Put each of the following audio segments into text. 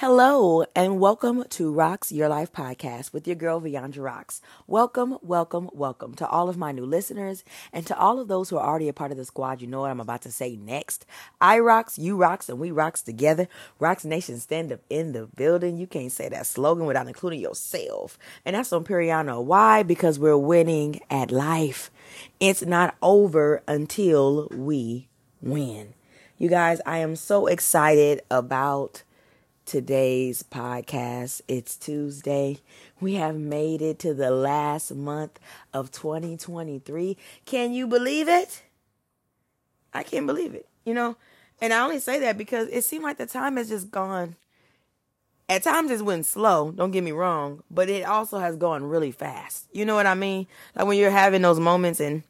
Hello, and welcome to Rocks Your Life podcast with your girl, Viandra Rocks. Welcome, welcome, welcome to all of my new listeners and to all of those who are already a part of the squad. You know what I'm about to say next. I rocks, you rocks, and we rocks together. Rocks Nation stand up in the building. You can't say that slogan without including yourself. And that's on Periano. Why? Because we're winning at life. It's not over until we win. You guys, I am so excited about today's podcast. It's Tuesday. We have made it to the last month of 2023. Can you believe it? I can't believe it, you know? And I only say that because it seemed like the time has just gone. At times it's went slow, don't get me wrong, but it also has gone really fast. You know what I mean? Like when you're having those moments and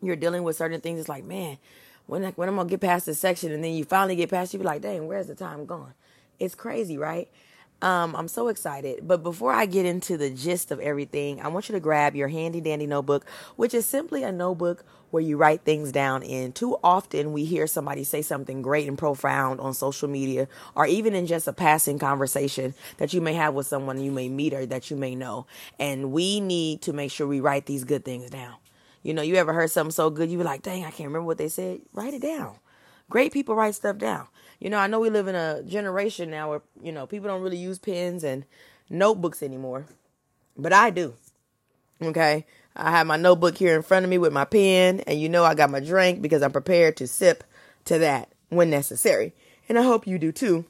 you're dealing with certain things, it's like, man, when, when I'm gonna get past this section, and then you finally get past, you be like, dang, where's the time gone? It's crazy, right? Um, I'm so excited. But before I get into the gist of everything, I want you to grab your handy dandy notebook, which is simply a notebook where you write things down in. Too often we hear somebody say something great and profound on social media or even in just a passing conversation that you may have with someone you may meet or that you may know. And we need to make sure we write these good things down. You know, you ever heard something so good you be like, dang, I can't remember what they said? Write it down. Great people write stuff down. You know, I know we live in a generation now where, you know, people don't really use pens and notebooks anymore, but I do. Okay. I have my notebook here in front of me with my pen, and you know, I got my drink because I'm prepared to sip to that when necessary. And I hope you do too.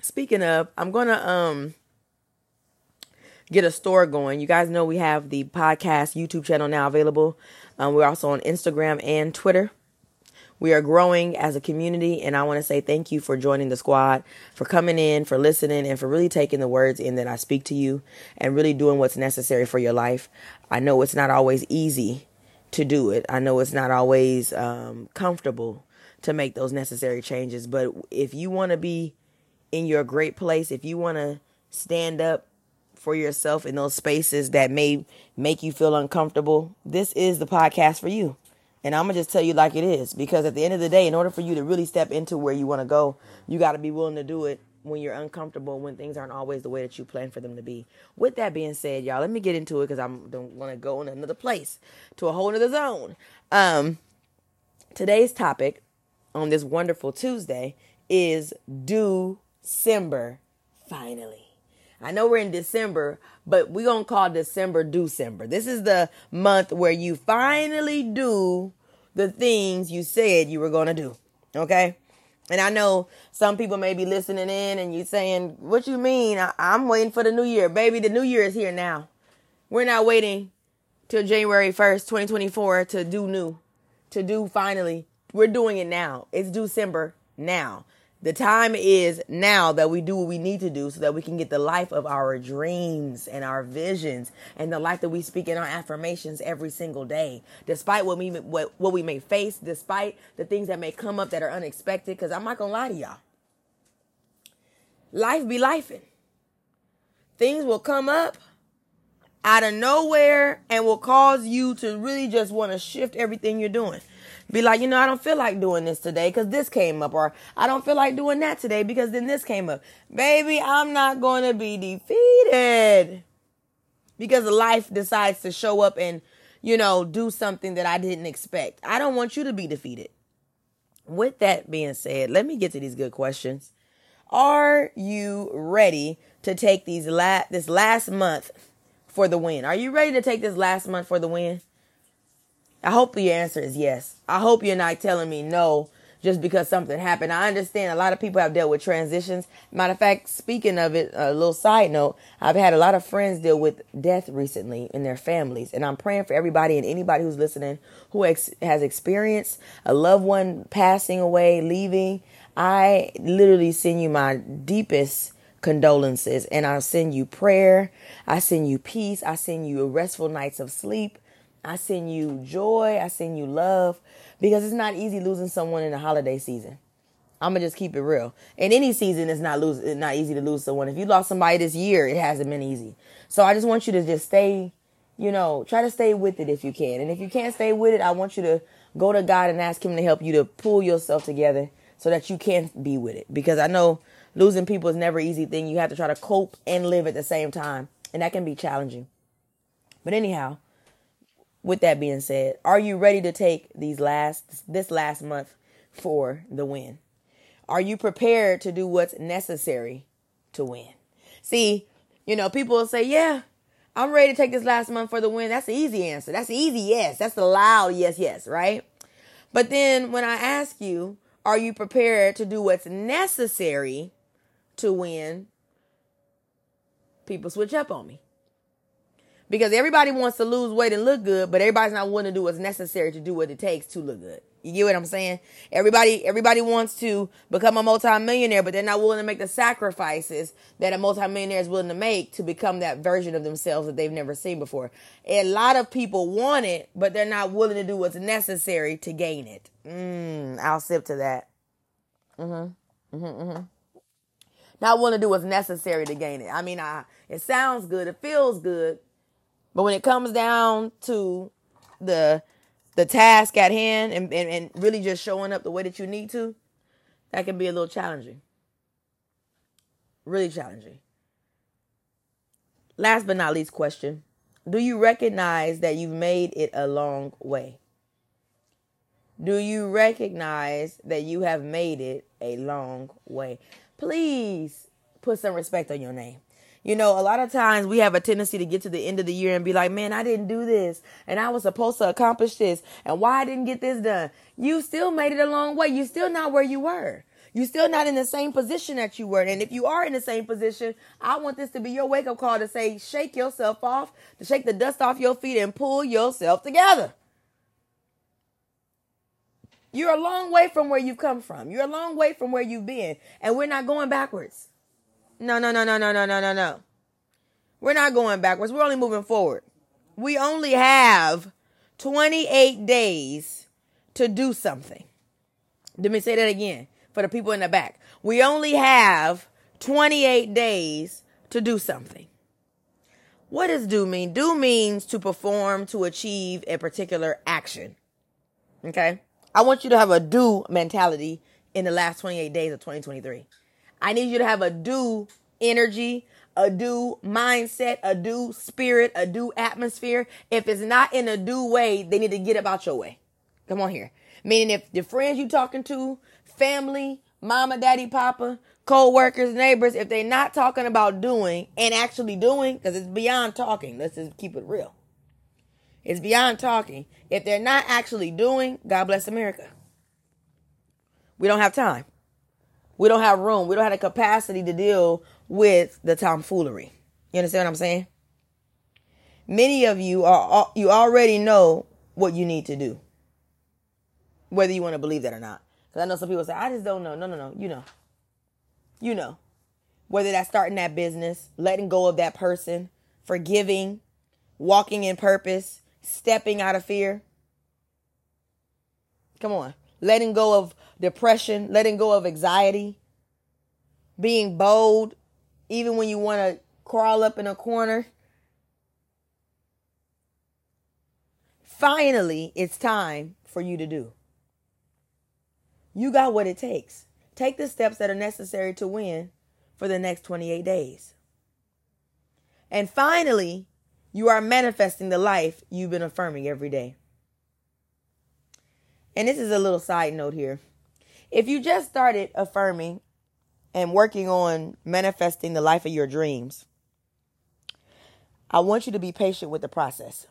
Speaking of, I'm going to, um, get a store going. You guys know we have the podcast YouTube channel now available. Um, we're also on Instagram and Twitter. We are growing as a community, and I want to say thank you for joining the squad, for coming in, for listening, and for really taking the words in that I speak to you and really doing what's necessary for your life. I know it's not always easy to do it, I know it's not always um, comfortable to make those necessary changes, but if you want to be in your great place, if you want to stand up for yourself in those spaces that may make you feel uncomfortable, this is the podcast for you. And I'm going to just tell you like it is because at the end of the day, in order for you to really step into where you want to go, you got to be willing to do it when you're uncomfortable, when things aren't always the way that you plan for them to be. With that being said, y'all, let me get into it because I don't want to go in another place to a whole other zone. Um, today's topic on this wonderful Tuesday is DOcember finally. I know we're in December, but we're going to call December DOcember. This is the month where you finally do the things you said you were going to do. Okay? And I know some people may be listening in and you saying, What you mean? I- I'm waiting for the new year. Baby, the new year is here now. We're not waiting till January 1st, 2024 to do new, to do finally. We're doing it now. It's December now. The time is now that we do what we need to do so that we can get the life of our dreams and our visions and the life that we speak in our affirmations every single day. Despite what we what, what we may face, despite the things that may come up that are unexpected cuz I'm not going to lie to y'all. Life be lifing. Things will come up out of nowhere and will cause you to really just want to shift everything you're doing. Be like, you know, I don't feel like doing this today because this came up, or I don't feel like doing that today because then this came up. Baby, I'm not going to be defeated because life decides to show up and, you know, do something that I didn't expect. I don't want you to be defeated. With that being said, let me get to these good questions. Are you ready to take these la- this last month for the win? Are you ready to take this last month for the win? I hope your answer is yes. I hope you're not telling me no just because something happened. I understand a lot of people have dealt with transitions. Matter of fact, speaking of it, a little side note, I've had a lot of friends deal with death recently in their families. And I'm praying for everybody and anybody who's listening who ex- has experienced a loved one passing away, leaving. I literally send you my deepest condolences and I'll send you prayer. I send you peace. I send you restful nights of sleep. I send you joy. I send you love because it's not easy losing someone in the holiday season. I'm gonna just keep it real. In any season, it's not lose. It's not easy to lose someone. If you lost somebody this year, it hasn't been easy. So I just want you to just stay, you know, try to stay with it if you can. And if you can't stay with it, I want you to go to God and ask Him to help you to pull yourself together so that you can be with it. Because I know losing people is never easy thing. You have to try to cope and live at the same time, and that can be challenging. But anyhow, with that being said, are you ready to take these last this last month for the win? Are you prepared to do what's necessary to win? See, you know, people will say, "Yeah, I'm ready to take this last month for the win." That's the easy answer. That's the easy yes. That's the loud yes, yes, right? But then when I ask you, are you prepared to do what's necessary to win? People switch up on me because everybody wants to lose weight and look good, but everybody's not willing to do what's necessary to do what it takes to look good. You get what I'm saying? Everybody, everybody wants to become a multimillionaire, but they're not willing to make the sacrifices that a multimillionaire is willing to make to become that version of themselves that they've never seen before. A lot of people want it, but they're not willing to do what's necessary to gain it. Mm, I'll sip to that. Mm-hmm. Mm-hmm. Mm-hmm. Not willing to do what's necessary to gain it. I mean, I, it sounds good, it feels good, but when it comes down to the the task at hand and, and, and really just showing up the way that you need to, that can be a little challenging. Really challenging. Last but not least question. Do you recognize that you've made it a long way? Do you recognize that you have made it a long way? Please put some respect on your name. You know, a lot of times we have a tendency to get to the end of the year and be like, man, I didn't do this and I was supposed to accomplish this and why I didn't get this done. You still made it a long way. You're still not where you were. You're still not in the same position that you were. And if you are in the same position, I want this to be your wake up call to say, shake yourself off, to shake the dust off your feet and pull yourself together. You're a long way from where you've come from. You're a long way from where you've been. And we're not going backwards. No, no, no, no, no, no, no, no, no. We're not going backwards. We're only moving forward. We only have 28 days to do something. Let me say that again for the people in the back. We only have 28 days to do something. What does do mean? Do means to perform, to achieve a particular action. Okay? I want you to have a do mentality in the last 28 days of 2023. I need you to have a do energy, a do mindset, a do spirit, a do atmosphere. If it's not in a do way, they need to get about your way. Come on here. Meaning if the friends you talking to, family, mama, daddy, papa, co-workers, neighbors, if they're not talking about doing and actually doing, because it's beyond talking. Let's just keep it real. It's beyond talking. If they're not actually doing, God bless America. We don't have time. We don't have room. We don't have the capacity to deal with the tomfoolery. You understand what I'm saying? Many of you are you already know what you need to do. Whether you want to believe that or not. Because I know some people say, I just don't know. No, no, no. You know. You know. Whether that's starting that business, letting go of that person, forgiving, walking in purpose, stepping out of fear. Come on. Letting go of depression, letting go of anxiety, being bold, even when you want to crawl up in a corner. Finally, it's time for you to do. You got what it takes. Take the steps that are necessary to win for the next 28 days. And finally, you are manifesting the life you've been affirming every day. And this is a little side note here. If you just started affirming and working on manifesting the life of your dreams, I want you to be patient with the process.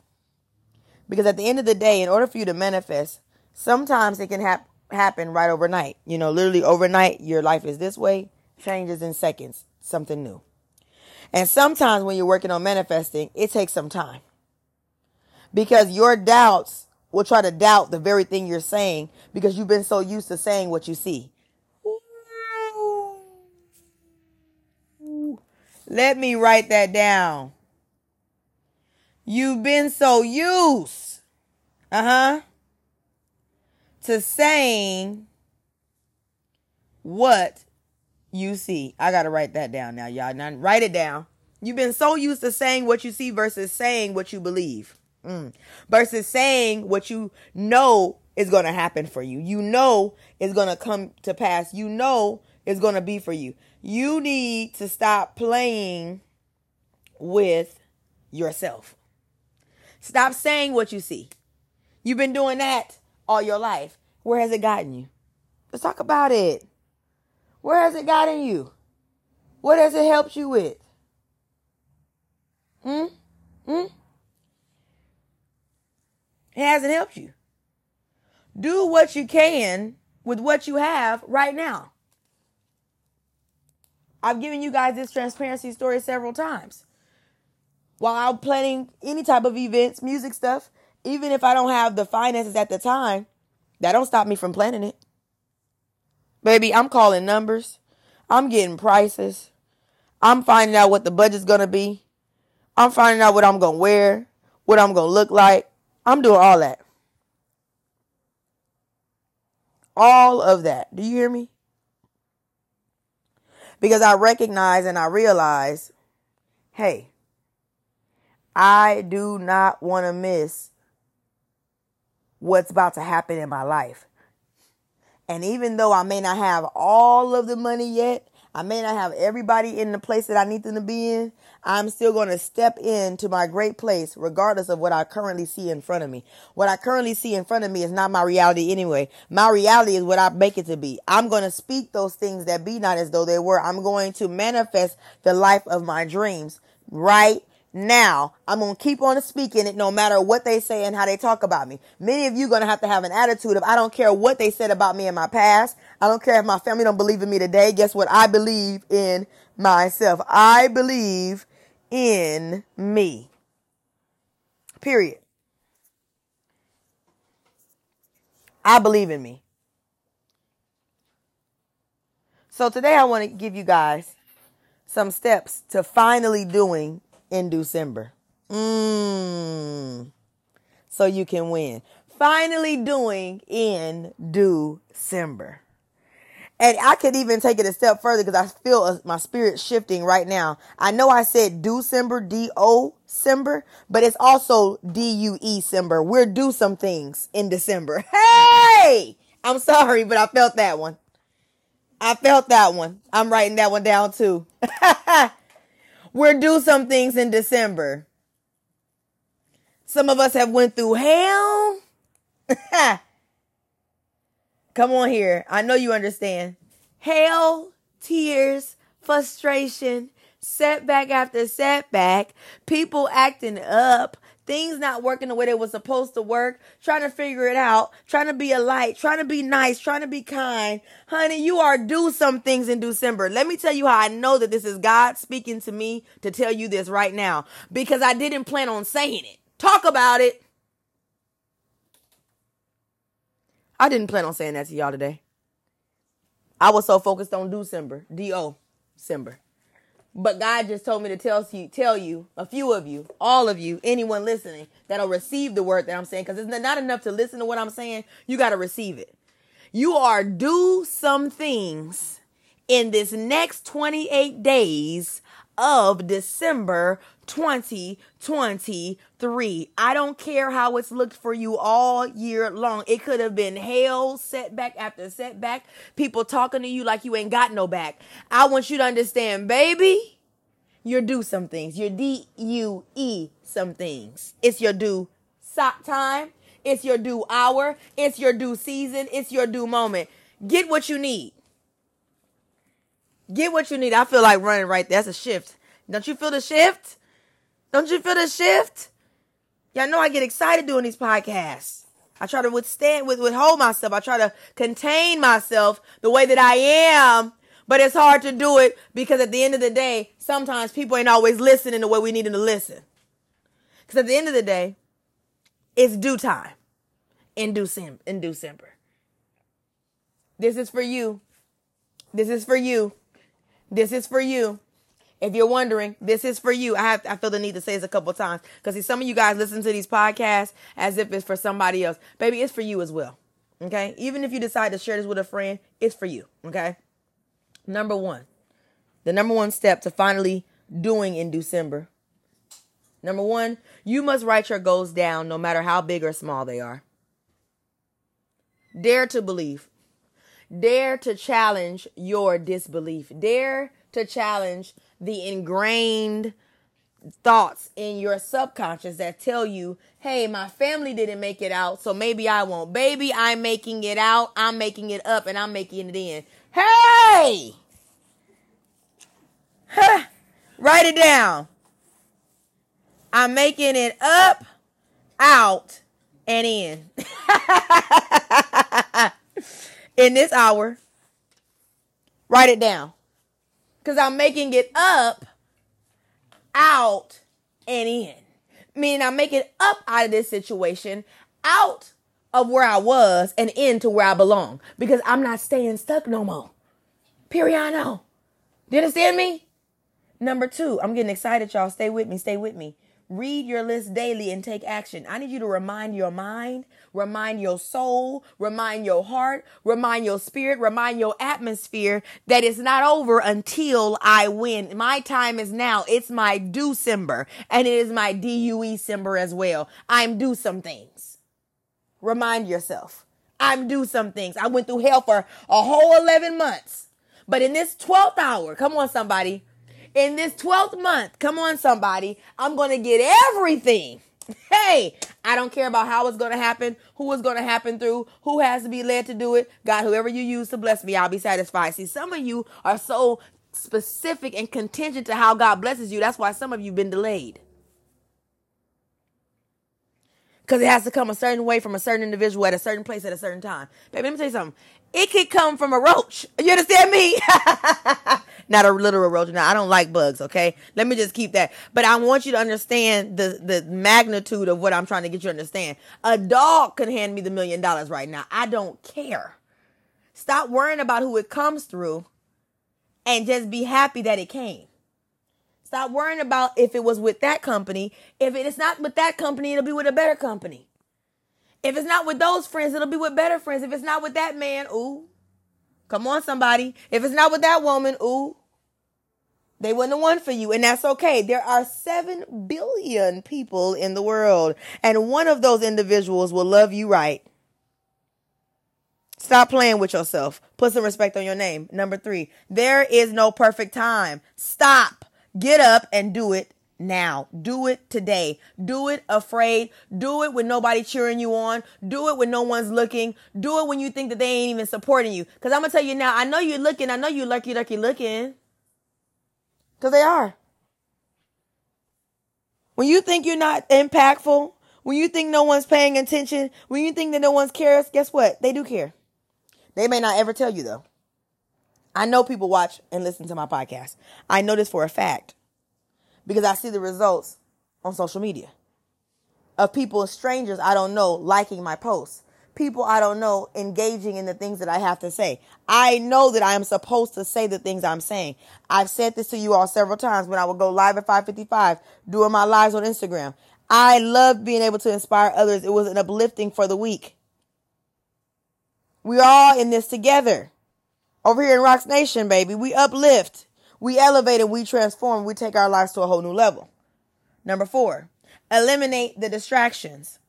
Because at the end of the day, in order for you to manifest, sometimes it can hap- happen right overnight. You know, literally overnight, your life is this way, changes in seconds, something new. And sometimes when you're working on manifesting, it takes some time. Because your doubts will try to doubt the very thing you're saying because you've been so used to saying what you see. Let me write that down. You've been so used, uh huh, to saying what you see. I got to write that down now, y'all. Now, write it down. You've been so used to saying what you see versus saying what you believe. Mm. Versus saying what you know is going to happen for you. You know it's going to come to pass. You know it's going to be for you. You need to stop playing with yourself. Stop saying what you see. You've been doing that all your life. Where has it gotten you? Let's talk about it. Where has it gotten you? What has it helped you with? It hasn't helped you. Do what you can with what you have right now. I've given you guys this transparency story several times. While I'm planning any type of events, music stuff, even if I don't have the finances at the time, that don't stop me from planning it. Baby, I'm calling numbers. I'm getting prices. I'm finding out what the budget's going to be. I'm finding out what I'm going to wear, what I'm going to look like. I'm doing all that. All of that. Do you hear me? Because I recognize and I realize hey, I do not want to miss what's about to happen in my life. And even though I may not have all of the money yet, I may not have everybody in the place that I need them to be in. I'm still going to step into my great place regardless of what I currently see in front of me. What I currently see in front of me is not my reality anyway. My reality is what I make it to be. I'm going to speak those things that be not as though they were. I'm going to manifest the life of my dreams right now. I'm going to keep on speaking it no matter what they say and how they talk about me. Many of you going to have to have an attitude of, I don't care what they said about me in my past. I don't care if my family don't believe in me today. Guess what? I believe in myself. I believe in me. Period. I believe in me. So today I want to give you guys some steps to finally doing in December. Mmm. So you can win. Finally doing in December. And I could even take it a step further because I feel a, my spirit shifting right now. I know I said December, D-O December, but it's also D-U-E December. We're do some things in December. Hey! I'm sorry, but I felt that one. I felt that one. I'm writing that one down too. We're do some things in December. Some of us have went through hell. Come on here. I know you understand. Hell, tears, frustration, setback after setback, people acting up, things not working the way they were supposed to work, trying to figure it out, trying to be a light, trying to be nice, trying to be kind. Honey, you are due some things in December. Let me tell you how I know that this is God speaking to me to tell you this right now because I didn't plan on saying it. Talk about it. I didn't plan on saying that to y'all today. I was so focused on December, D-O, December. But God just told me to tell you, tell you, a few of you, all of you, anyone listening that'll receive the word that I'm saying, because it's not enough to listen to what I'm saying. You got to receive it. You are do some things in this next 28 days of December 2023. I don't care how it's looked for you all year long. It could have been hell, setback after setback, people talking to you like you ain't got no back. I want you to understand, baby, you're due some things. You're D U E some things. It's your due sock time. It's your due hour. It's your due season. It's your due moment. Get what you need. Get what you need. I feel like running right there. That's a shift. Don't you feel the shift? Don't you feel the shift? Y'all know I get excited doing these podcasts. I try to withstand, with, withhold myself. I try to contain myself the way that I am. But it's hard to do it because at the end of the day, sometimes people ain't always listening the way we need them to listen. Because at the end of the day, it's due time in December. In. This is for you. This is for you. This is for you. If you're wondering, this is for you. I have I feel the need to say this a couple times because some of you guys listen to these podcasts as if it's for somebody else. Baby, it's for you as well. Okay? Even if you decide to share this with a friend, it's for you. Okay? Number one, the number one step to finally doing in December. Number one, you must write your goals down no matter how big or small they are. Dare to believe. Dare to challenge your disbelief. Dare to challenge the ingrained thoughts in your subconscious that tell you, hey, my family didn't make it out, so maybe I won't. Baby, I'm making it out, I'm making it up, and I'm making it in. Hey! Write it down. I'm making it up, out, and in. in this hour, write it down. Because I'm making it up, out, and in. Meaning I'm making it up out of this situation, out of where I was, and into where I belong. Because I'm not staying stuck no more. Periano. Do you understand me? Number two, I'm getting excited, y'all. Stay with me. Stay with me. Read your list daily and take action. I need you to remind your mind, remind your soul, remind your heart, remind your spirit, remind your atmosphere that it's not over until I win. My time is now. It's my December and it is my DUE December as well. I'm do some things. Remind yourself. I'm do some things. I went through hell for a whole 11 months. But in this 12th hour, come on, somebody in this 12th month, come on, somebody, I'm going to get everything. Hey, I don't care about how it's going to happen, who it's going to happen through, who has to be led to do it. God, whoever you use to bless me, I'll be satisfied. See, some of you are so specific and contingent to how God blesses you. That's why some of you have been delayed. Because it has to come a certain way from a certain individual at a certain place at a certain time. Baby, let me tell you something. It could come from a roach. You understand me? not a literal roach. Now I don't like bugs. Okay, let me just keep that. But I want you to understand the the magnitude of what I'm trying to get you to understand. A dog can hand me the million dollars right now. I don't care. Stop worrying about who it comes through, and just be happy that it came. Stop worrying about if it was with that company. If it is not with that company, it'll be with a better company. If it's not with those friends, it'll be with better friends. If it's not with that man, ooh, Come on, somebody. If it's not with that woman, ooh, they wouldn't have won for you. And that's okay. There are 7 billion people in the world, and one of those individuals will love you right. Stop playing with yourself. Put some respect on your name. Number three, there is no perfect time. Stop. Get up and do it now. Do it today. Do it afraid. Do it with nobody cheering you on. Do it when no one's looking. Do it when you think that they ain't even supporting you. Cause I'm gonna tell you now, I know you're looking. I know you lurky, lurky looking. Cause they are. When you think you're not impactful, when you think no one's paying attention, when you think that no one's cares, guess what? They do care. They may not ever tell you though. I know people watch and listen to my podcast. I know this for a fact because I see the results on social media of people, strangers I don't know, liking my posts. People I don't know engaging in the things that I have to say. I know that I am supposed to say the things I'm saying. I've said this to you all several times when I would go live at 555 doing my lives on Instagram. I loved being able to inspire others. It was an uplifting for the week. We're all in this together. Over here in Rocks Nation, baby, we uplift. We elevate and we transform. We take our lives to a whole new level. Number four, eliminate the distractions.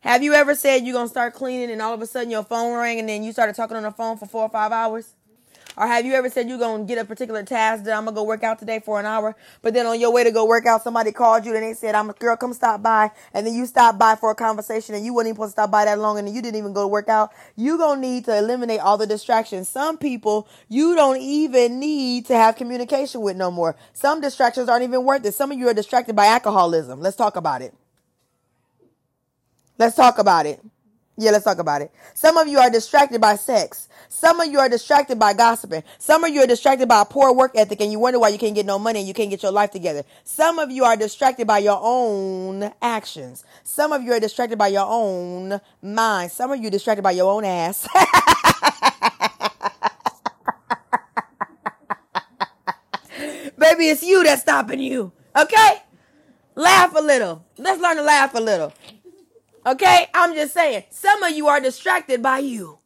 Have you ever said you're going to start cleaning and all of a sudden your phone rang and then you started talking on the phone for four or five hours? Or have you ever said you're going to get a particular task that I'm going to go work out today for an hour, but then on your way to go work out, somebody called you and they said, I'm a girl, come stop by. And then you stop by for a conversation and you weren't even supposed to stop by that long and you didn't even go to work out. You're going to need to eliminate all the distractions. Some people you don't even need to have communication with no more. Some distractions aren't even worth it. Some of you are distracted by alcoholism. Let's talk about it. Let's talk about it. Yeah, let's talk about it. Some of you are distracted by sex. Some of you are distracted by gossiping. Some of you are distracted by a poor work ethic and you wonder why you can't get no money and you can't get your life together. Some of you are distracted by your own actions. Some of you are distracted by your own mind. Some of you are distracted by your own ass. Baby, it's you that's stopping you. Okay? Laugh a little. Let's learn to laugh a little. Okay? I'm just saying, some of you are distracted by you.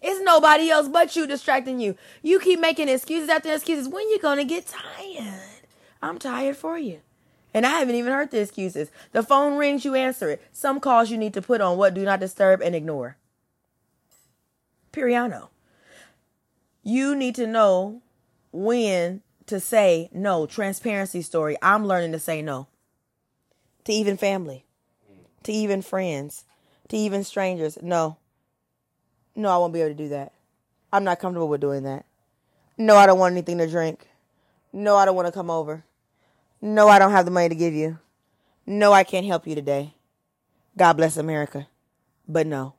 It's nobody else but you distracting you. You keep making excuses after excuses. When you gonna get tired? I'm tired for you. And I haven't even heard the excuses. The phone rings, you answer it. Some calls you need to put on what do not disturb and ignore. Periano. You need to know when to say no. Transparency story. I'm learning to say no. To even family. To even friends. To even strangers. No. No, I won't be able to do that. I'm not comfortable with doing that. No, I don't want anything to drink. No, I don't want to come over. No, I don't have the money to give you. No, I can't help you today. God bless America. But no.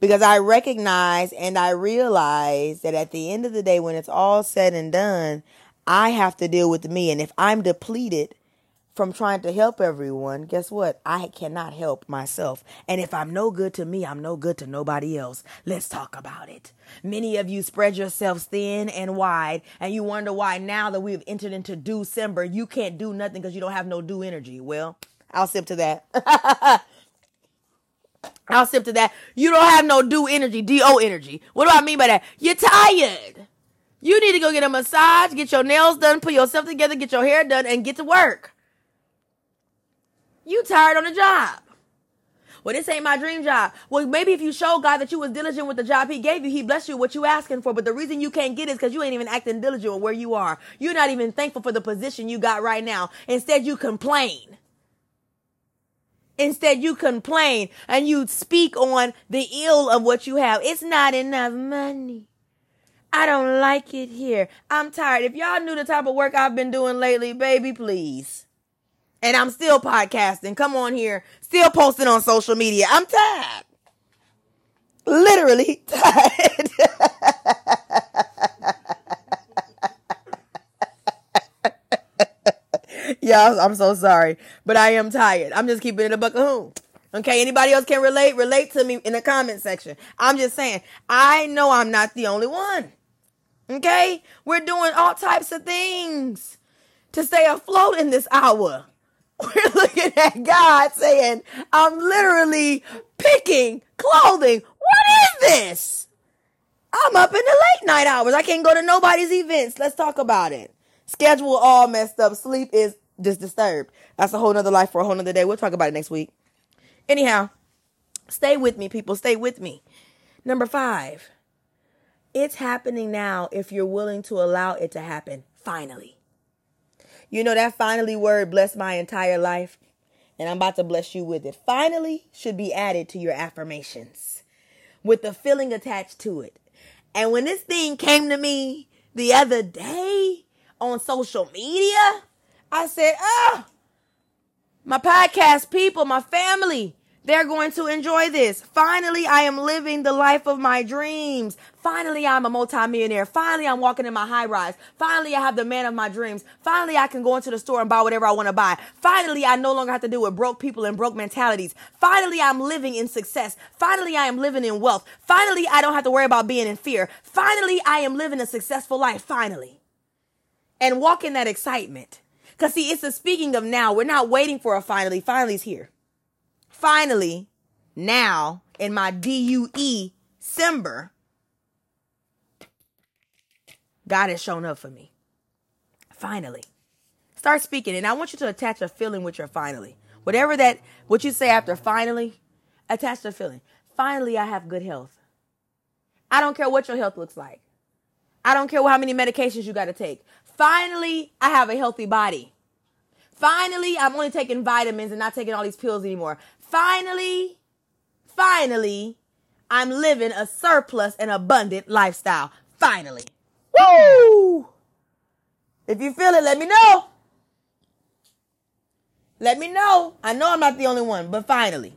Because I recognize and I realize that at the end of the day, when it's all said and done, I have to deal with me. And if I'm depleted from trying to help everyone, guess what? I cannot help myself. And if I'm no good to me, I'm no good to nobody else. Let's talk about it. Many of you spread yourselves thin and wide, and you wonder why now that we've entered into December, you can't do nothing because you don't have no do energy. Well, I'll sip to that. I'll sip to that. You don't have no do energy, do energy. What do I mean by that? You're tired. You need to go get a massage, get your nails done, put yourself together, get your hair done, and get to work. You tired on the job. Well, this ain't my dream job. Well, maybe if you show God that you was diligent with the job he gave you, he blessed you what you asking for. But the reason you can't get it is because you ain't even acting diligent where you are. You're not even thankful for the position you got right now. Instead, you complain. Instead, you complain and you speak on the ill of what you have. It's not enough money. I don't like it here. I'm tired. If y'all knew the type of work I've been doing lately, baby, please. And I'm still podcasting. Come on here. Still posting on social media. I'm tired. Literally tired. Y'all, I'm so sorry. But I am tired. I'm just keeping it a buck of. Okay, anybody else can relate? Relate to me in the comment section. I'm just saying, I know I'm not the only one. Okay? We're doing all types of things to stay afloat in this hour. We're looking at God saying, I'm literally picking clothing. What is this? I'm up in the late night hours. I can't go to nobody's events. Let's talk about it. Schedule all messed up. Sleep is just disturbed. That's a whole nother life for a whole nother day. We'll talk about it next week. Anyhow, stay with me, people. Stay with me. Number five, it's happening now if you're willing to allow it to happen. Finally. You know that finally word blessed my entire life, and I'm about to bless you with it. Finally should be added to your affirmations with the feeling attached to it. And when this thing came to me the other day on social media, I said, oh, my podcast people, my family, they're going to enjoy this. Finally, I am living the life of my dreams. Finally, I'm a multimillionaire. Finally, I'm walking in my high rise. Finally, I have the man of my dreams. Finally, I can go into the store and buy whatever I want to buy. Finally, I no longer have to deal with broke people and broke mentalities. Finally, I'm living in success. Finally, I am living in wealth. Finally, I don't have to worry about being in fear. Finally, I am living a successful life. Finally. And walk in that excitement. Because see, it's the speaking of now. We're not waiting for a finally. Finally's here finally, now in my DUE December, God has shown up for me. Finally. Start speaking, and I want you to attach a feeling with your finally. Whatever that, what you say after finally, attach the feeling. Finally, I have good health. I don't care what your health looks like. I don't care how many medications you got to take. Finally, I have a healthy body. Finally, I'm only taking vitamins and not taking all these pills anymore finally, finally, I'm living a surplus and abundant lifestyle. Finally. Woo! If you feel it, let me know. Let me know. I know I'm not the only one, but finally.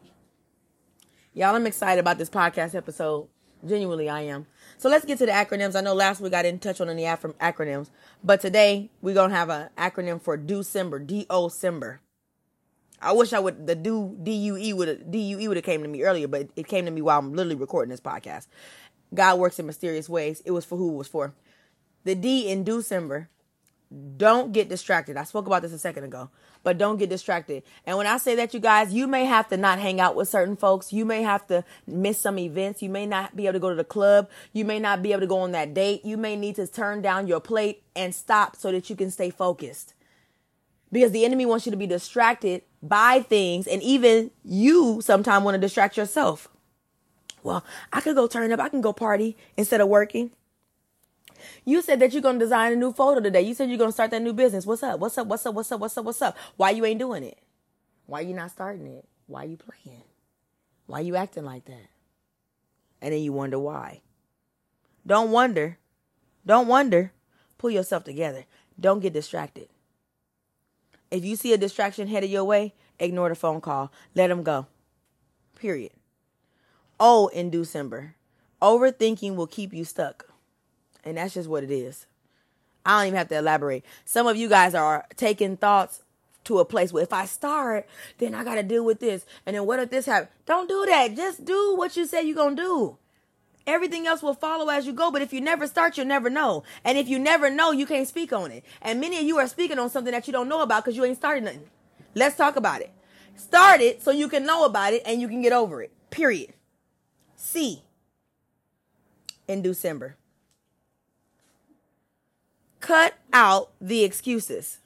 Y'all, I'm excited about this podcast episode. Genuinely, I am. So let's get to the acronyms. I know last week I didn't touch on any acronyms, but today we're going to have an acronym for December, D-O-Cember. I wish I would the do DUE would DUE would have came to me earlier, but it came to me while I'm literally recording this podcast. God works in mysterious ways. It was for who it was for. The D in December. Don't get distracted. I spoke about this a second ago, but don't get distracted. And when I say that, you guys, you may have to not hang out with certain folks. You may have to miss some events. You may not be able to go to the club. You may not be able to go on that date. You may need to turn down your plate and stop so that you can stay focused because the enemy wants you to be distracted by things and even you sometimes want to distract yourself well, I could go turn up. I can go party instead of working. You said that you're gonna design a new photo today. You said you're gonna start that new business. What's up? What's up? What's up? What's up? What's up? What's up? Why you ain't doing it? Why you not starting it? Why you playing? Why you acting like that? And then you wonder why. Don't wonder. Don't wonder. Pull yourself together. Don't get distracted. If you see a distraction headed your way, ignore the phone call. Let them go. Period. Oh, in December. Overthinking will keep you stuck. And that's just what it is. I don't even have to elaborate. Some of you guys are taking thoughts to a place where if I start, then I got to deal with this. And then what if this happens? Don't do that. Just do what you say you're going to do. Everything else will follow as you go. But if you never start, you'll never know. And if you never know, you can't speak on it. And many of you are speaking on something that you don't know about because you ain't started nothing. Let's talk about it. Start it so you can know about it and you can get over it. Period. C. In December. Cut out the excuses.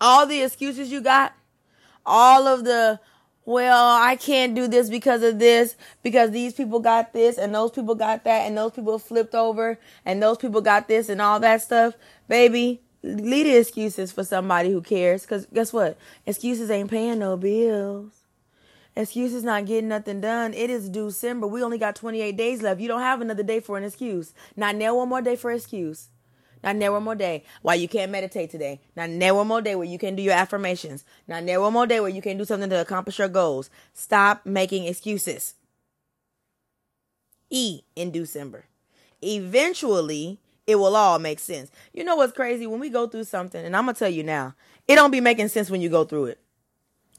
All the excuses you got, all of the well, I can't do this because of this, because these people got this and those people got that and those people flipped over and those people got this and all that stuff. Baby, leave the excuses for somebody who cares. Cause guess what? Excuses ain't paying no bills. Excuses not getting nothing done. It is December. We only got 28 days left. You don't have another day for an excuse. Not now one more day for excuse. Not never one more day why you can't meditate today. Not never one more day where you can do your affirmations. Not never one more day where you can do something to accomplish your goals. Stop making excuses. E in December. Eventually, it will all make sense. You know what's crazy? When we go through something, and I'm gonna tell you now, it don't be making sense when you go through it.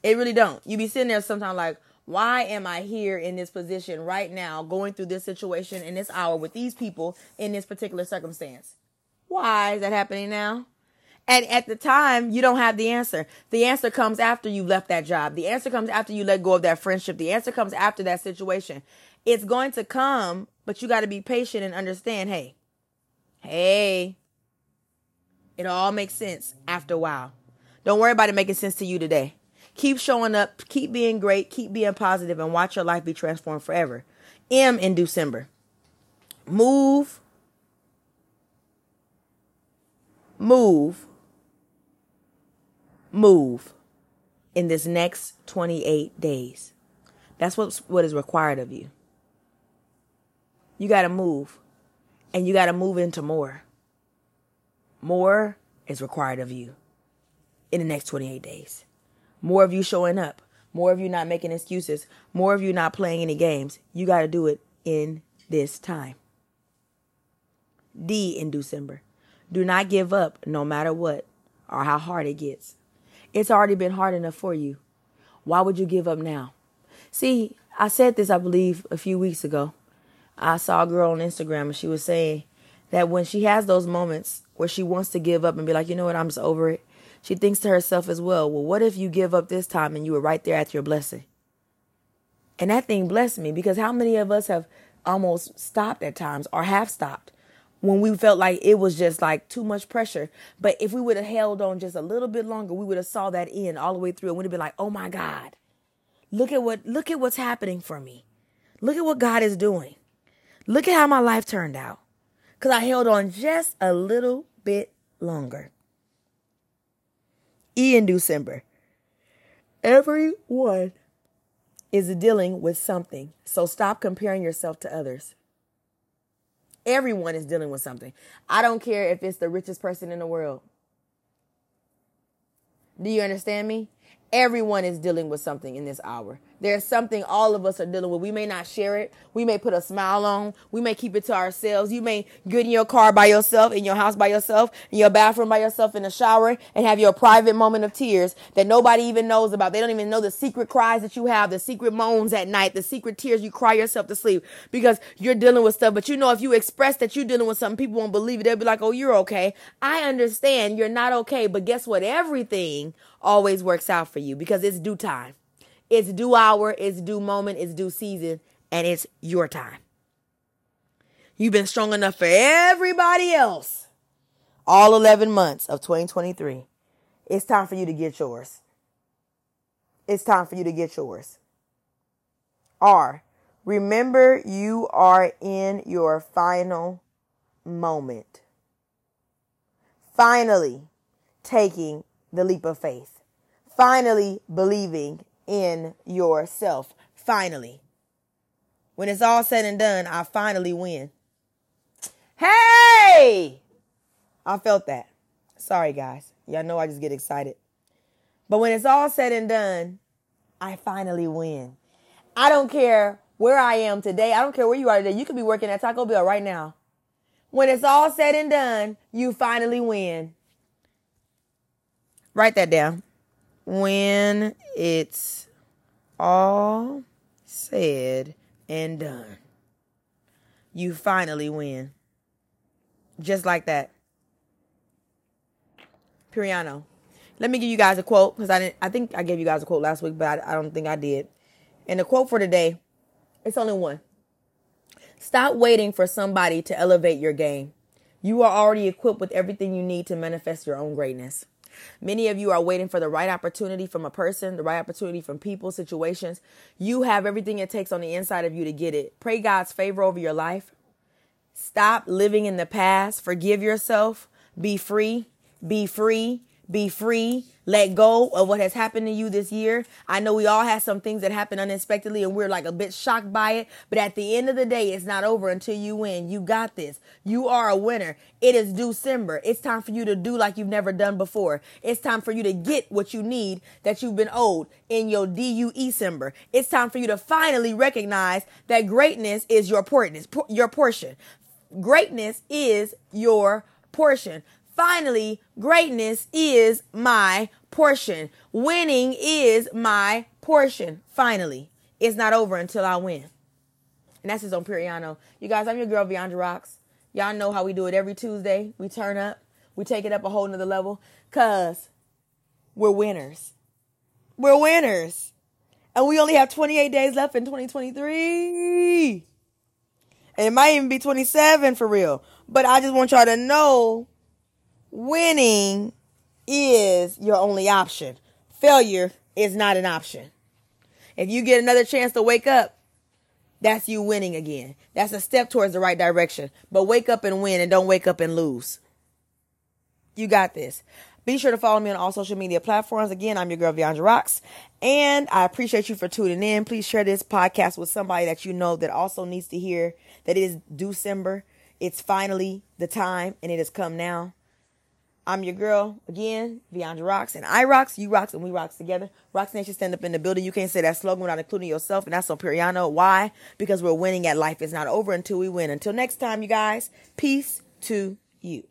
It really don't. You be sitting there sometimes like, why am I here in this position right now, going through this situation in this hour with these people in this particular circumstance? Why is that happening now? And at the time, you don't have the answer. The answer comes after you left that job. The answer comes after you let go of that friendship. The answer comes after that situation. It's going to come, but you got to be patient and understand hey, hey, it all makes sense after a while. Don't worry about it making sense to you today. Keep showing up, keep being great, keep being positive, and watch your life be transformed forever. M in December. Move move, move in this next 28 days. That's what's, what is required of you. You got to move, and you got to move into more. More is required of you in the next 28 days. More of you showing up, more of you not making excuses, more of you not playing any games. You got to do it in this time. D in December. Do not give up no matter what or how hard it gets. It's already been hard enough for you. Why would you give up now? See, I said this, I believe, a few weeks ago. I saw a girl on Instagram and she was saying that when she has those moments where she wants to give up and be like, you know what, I'm just over it, she thinks to herself as well, well, what if you give up this time and you were right there at your blessing? And that thing blessed me because how many of us have almost stopped at times or have stopped when we felt like it was just like too much pressure. But if we would have held on just a little bit longer, we would have saw that end all the way through and would have been like, oh my God, look at what look at what's happening for me. Look at what God is doing. Look at how my life turned out. Cause I held on just a little bit longer. E in December. Everyone is dealing with something. So stop comparing yourself to others. Everyone is dealing with something. I don't care if it's the richest person in the world. Do you understand me? Everyone is dealing with something in this hour. There's something all of us are dealing with. We may not share it. We may put a smile on. We may keep it to ourselves. You may get in your car by yourself, in your house by yourself, in your bathroom by yourself, in the shower, and have your private moment of tears that nobody even knows about. They don't even know the secret cries that you have, the secret moans at night, the secret tears you cry yourself to sleep because you're dealing with stuff. But you know, if you express that you're dealing with something, people won't believe it. They'll be like, oh, you're okay. I understand you're not okay. But guess what? Everything always works out for you because it's due time. It's due hour, it's due moment, it's due season, and it's your time. You've been strong enough for everybody else all 11 months of 2023. It's time for you to get yours. It's time for you to get yours. R, Remember, you are in your final moment. Finally, taking the leap of faith. Finally, believing in yourself. Finally. When it's all said and done, I finally win. Hey! I felt that. Sorry, guys. Y'all know I just get excited. But when it's all said and done, I finally win. I don't care where I am today. I don't care where you are today. You could be working at Taco Bell right now. When it's all said and done, you finally win. Write that down. When it's all said and done, you finally win. Just like that. Periano. Let me give you guys a quote because I didn't. I think I gave you guys a quote last week, but I, I don't think I did. And the quote for today, it's only one. Stop waiting for somebody to elevate your game. You are already equipped with everything you need to manifest your own greatness. Many of you are waiting for the right opportunity from a person, the right opportunity from people, situations. You have everything it takes on the inside of you to get it. Pray God's favor over your life. Stop living in the past. Forgive yourself. Be free. Be free. Be free. Let go of what has happened to you this year. I know we all had some things that happened unexpectedly and we're like a bit shocked by it. But at the end of the day, it's not over until you win. You got this. You are a winner. It is December. It's time for you to do like you've never done before. It's time for you to get what you need that you've been owed in your DOcember. It's time for you to finally recognize that greatness is your portion. Your portion. Greatness is your portion. Finally, greatness is my portion. Winning is my portion. Finally, it's not over until I win. And that's his own Periano. You guys, I'm your girl, Viandra Rocks. Y'all know how we do it every Tuesday. We turn up, we take it up a whole nother level because we're winners. We're winners. And we only have 28 days left in 2023. And it might even be 27 for real. But I just want y'all to know winning is your only option. Failure is not an option. If you get another chance to wake up, that's you winning again. That's a step towards the right direction. But wake up and win and don't wake up and lose. You got this. Be sure to follow me on all social media platforms. Again, I'm your girl, Viandra Rocks. And I appreciate you for tuning in. Please share this podcast with somebody that you know that also needs to hear that it is December. It's finally the time and it has come now. I'm your girl again, Viandra Rocks, and I rocks, you rocks, and we rocks together. Rocks Nation stand up in the building. You can't say that slogan without including yourself, and that's on Periano. Why? Because we're winning at life. It's not over until we win. Until next time, you guys. Peace to you.